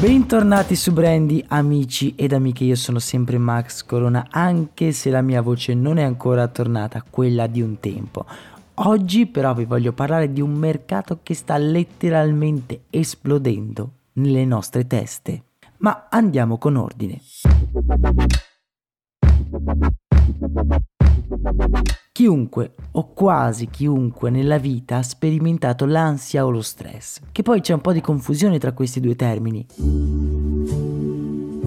Bentornati su Brandy, amici ed amiche, io sono sempre Max Corona, anche se la mia voce non è ancora tornata quella di un tempo. Oggi però vi voglio parlare di un mercato che sta letteralmente esplodendo nelle nostre teste. Ma andiamo con ordine. Chiunque o quasi chiunque nella vita ha sperimentato l'ansia o lo stress, che poi c'è un po' di confusione tra questi due termini.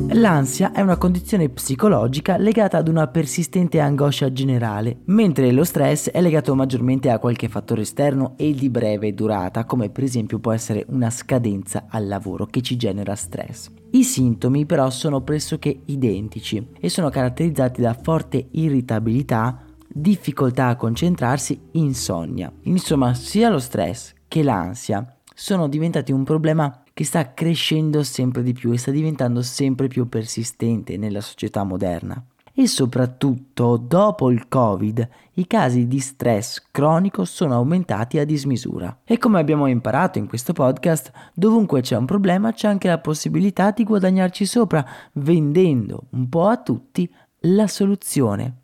L'ansia è una condizione psicologica legata ad una persistente angoscia generale, mentre lo stress è legato maggiormente a qualche fattore esterno e di breve durata, come per esempio può essere una scadenza al lavoro che ci genera stress. I sintomi però sono pressoché identici e sono caratterizzati da forte irritabilità, difficoltà a concentrarsi, insonnia. Insomma, sia lo stress che l'ansia sono diventati un problema che sta crescendo sempre di più e sta diventando sempre più persistente nella società moderna. E soprattutto dopo il Covid i casi di stress cronico sono aumentati a dismisura. E come abbiamo imparato in questo podcast, dovunque c'è un problema c'è anche la possibilità di guadagnarci sopra vendendo un po' a tutti la soluzione.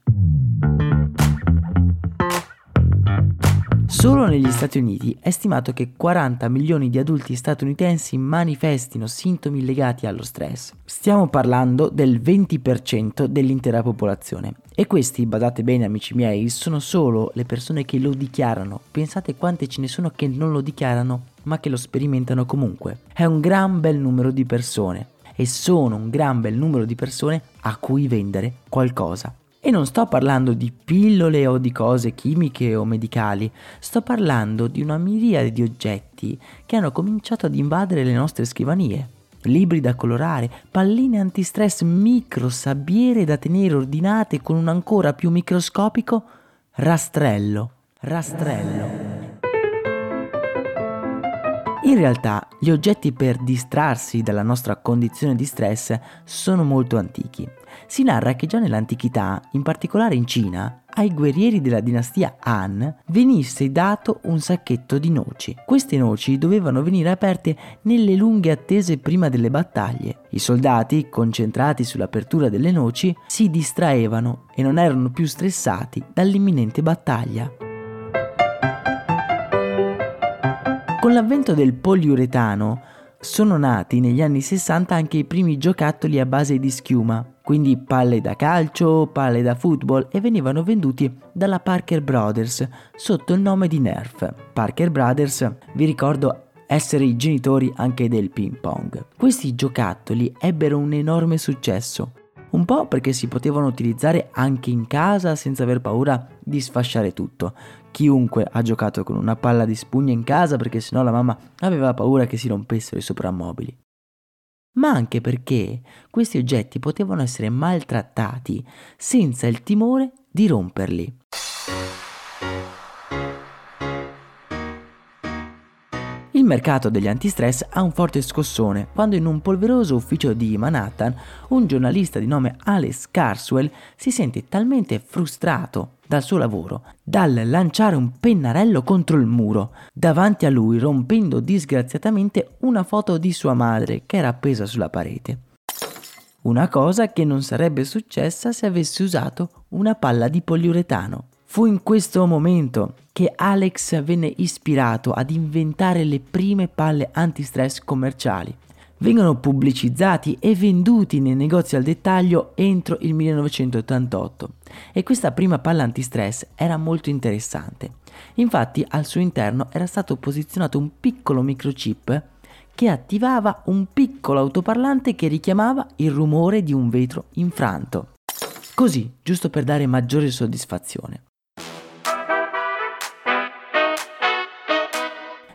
Solo negli Stati Uniti è stimato che 40 milioni di adulti statunitensi manifestino sintomi legati allo stress. Stiamo parlando del 20% dell'intera popolazione. E questi, badate bene amici miei, sono solo le persone che lo dichiarano. Pensate quante ce ne sono che non lo dichiarano, ma che lo sperimentano comunque. È un gran bel numero di persone. E sono un gran bel numero di persone a cui vendere qualcosa. E non sto parlando di pillole o di cose chimiche o medicali, sto parlando di una miriade di oggetti che hanno cominciato ad invadere le nostre scrivanie. Libri da colorare, palline antistress micro sabbiere da tenere ordinate con un ancora più microscopico rastrello. Rastrello. In realtà gli oggetti per distrarsi dalla nostra condizione di stress sono molto antichi. Si narra che già nell'antichità, in particolare in Cina, ai guerrieri della dinastia Han venisse dato un sacchetto di noci. Queste noci dovevano venire aperte nelle lunghe attese prima delle battaglie. I soldati, concentrati sull'apertura delle noci, si distraevano e non erano più stressati dall'imminente battaglia. Con l'avvento del poliuretano sono nati negli anni 60 anche i primi giocattoli a base di schiuma, quindi palle da calcio, palle da football e venivano venduti dalla Parker Brothers sotto il nome di Nerf. Parker Brothers, vi ricordo, essere i genitori anche del ping pong. Questi giocattoli ebbero un enorme successo un po' perché si potevano utilizzare anche in casa senza aver paura di sfasciare tutto. Chiunque ha giocato con una palla di spugna in casa perché sennò la mamma aveva paura che si rompessero i soprammobili. Ma anche perché questi oggetti potevano essere maltrattati senza il timore di romperli. Mercato degli antistress ha un forte scossone quando in un polveroso ufficio di Manhattan un giornalista di nome Alex Carswell si sente talmente frustrato dal suo lavoro dal lanciare un pennarello contro il muro davanti a lui rompendo disgraziatamente una foto di sua madre che era appesa sulla parete. Una cosa che non sarebbe successa se avesse usato una palla di poliuretano. Fu in questo momento che Alex venne ispirato ad inventare le prime palle antistress commerciali. Vengono pubblicizzati e venduti nei negozi al dettaglio entro il 1988 e questa prima palla antistress era molto interessante. Infatti al suo interno era stato posizionato un piccolo microchip che attivava un piccolo autoparlante che richiamava il rumore di un vetro infranto. Così, giusto per dare maggiore soddisfazione.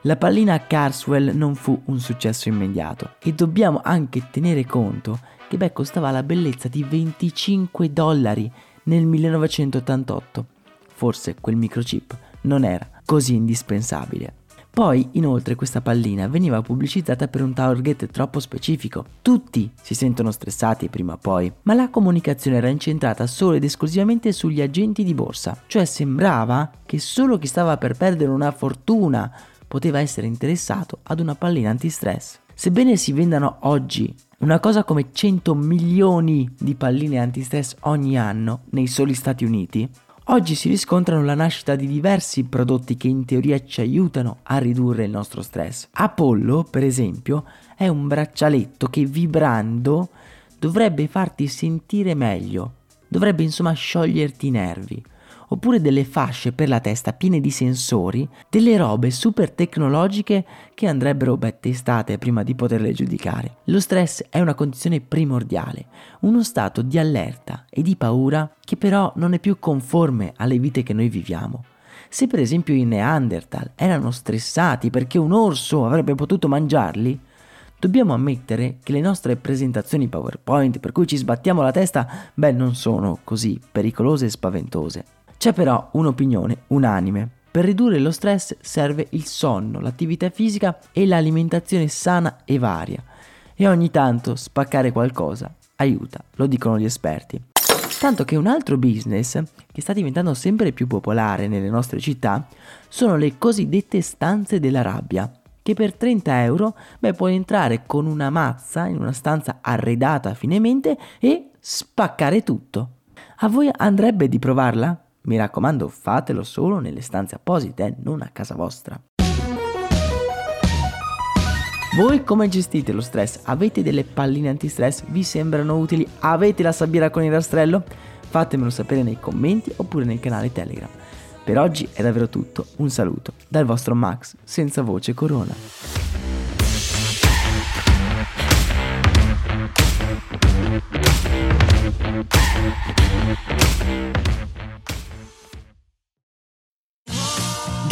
La pallina Carswell non fu un successo immediato e dobbiamo anche tenere conto che beh, costava la bellezza di 25 dollari nel 1988. Forse quel microchip non era così indispensabile. Poi, inoltre, questa pallina veniva pubblicizzata per un target troppo specifico. Tutti si sentono stressati prima o poi, ma la comunicazione era incentrata solo ed esclusivamente sugli agenti di borsa, cioè sembrava che solo chi stava per perdere una fortuna poteva essere interessato ad una pallina antistress. Sebbene si vendano oggi una cosa come 100 milioni di palline antistress ogni anno nei soli Stati Uniti, Oggi si riscontrano la nascita di diversi prodotti che in teoria ci aiutano a ridurre il nostro stress. Apollo, per esempio, è un braccialetto che vibrando dovrebbe farti sentire meglio, dovrebbe insomma scioglierti i nervi oppure delle fasce per la testa piene di sensori, delle robe super tecnologiche che andrebbero beh testate prima di poterle giudicare. Lo stress è una condizione primordiale, uno stato di allerta e di paura che però non è più conforme alle vite che noi viviamo. Se per esempio i Neanderthal erano stressati perché un orso avrebbe potuto mangiarli, dobbiamo ammettere che le nostre presentazioni PowerPoint per cui ci sbattiamo la testa, beh, non sono così pericolose e spaventose. C'è però un'opinione unanime. Per ridurre lo stress serve il sonno, l'attività fisica e l'alimentazione sana e varia. E ogni tanto spaccare qualcosa aiuta, lo dicono gli esperti. Tanto che un altro business che sta diventando sempre più popolare nelle nostre città sono le cosiddette stanze della rabbia, che per 30 euro beh, puoi entrare con una mazza in una stanza arredata finemente e spaccare tutto. A voi andrebbe di provarla? Mi raccomando, fatelo solo nelle stanze apposite, non a casa vostra. Voi come gestite lo stress? Avete delle palline antistress? Vi sembrano utili? Avete la sabbiera con il rastrello? Fatemelo sapere nei commenti oppure nel canale Telegram. Per oggi è davvero tutto, un saluto dal vostro Max senza voce corona.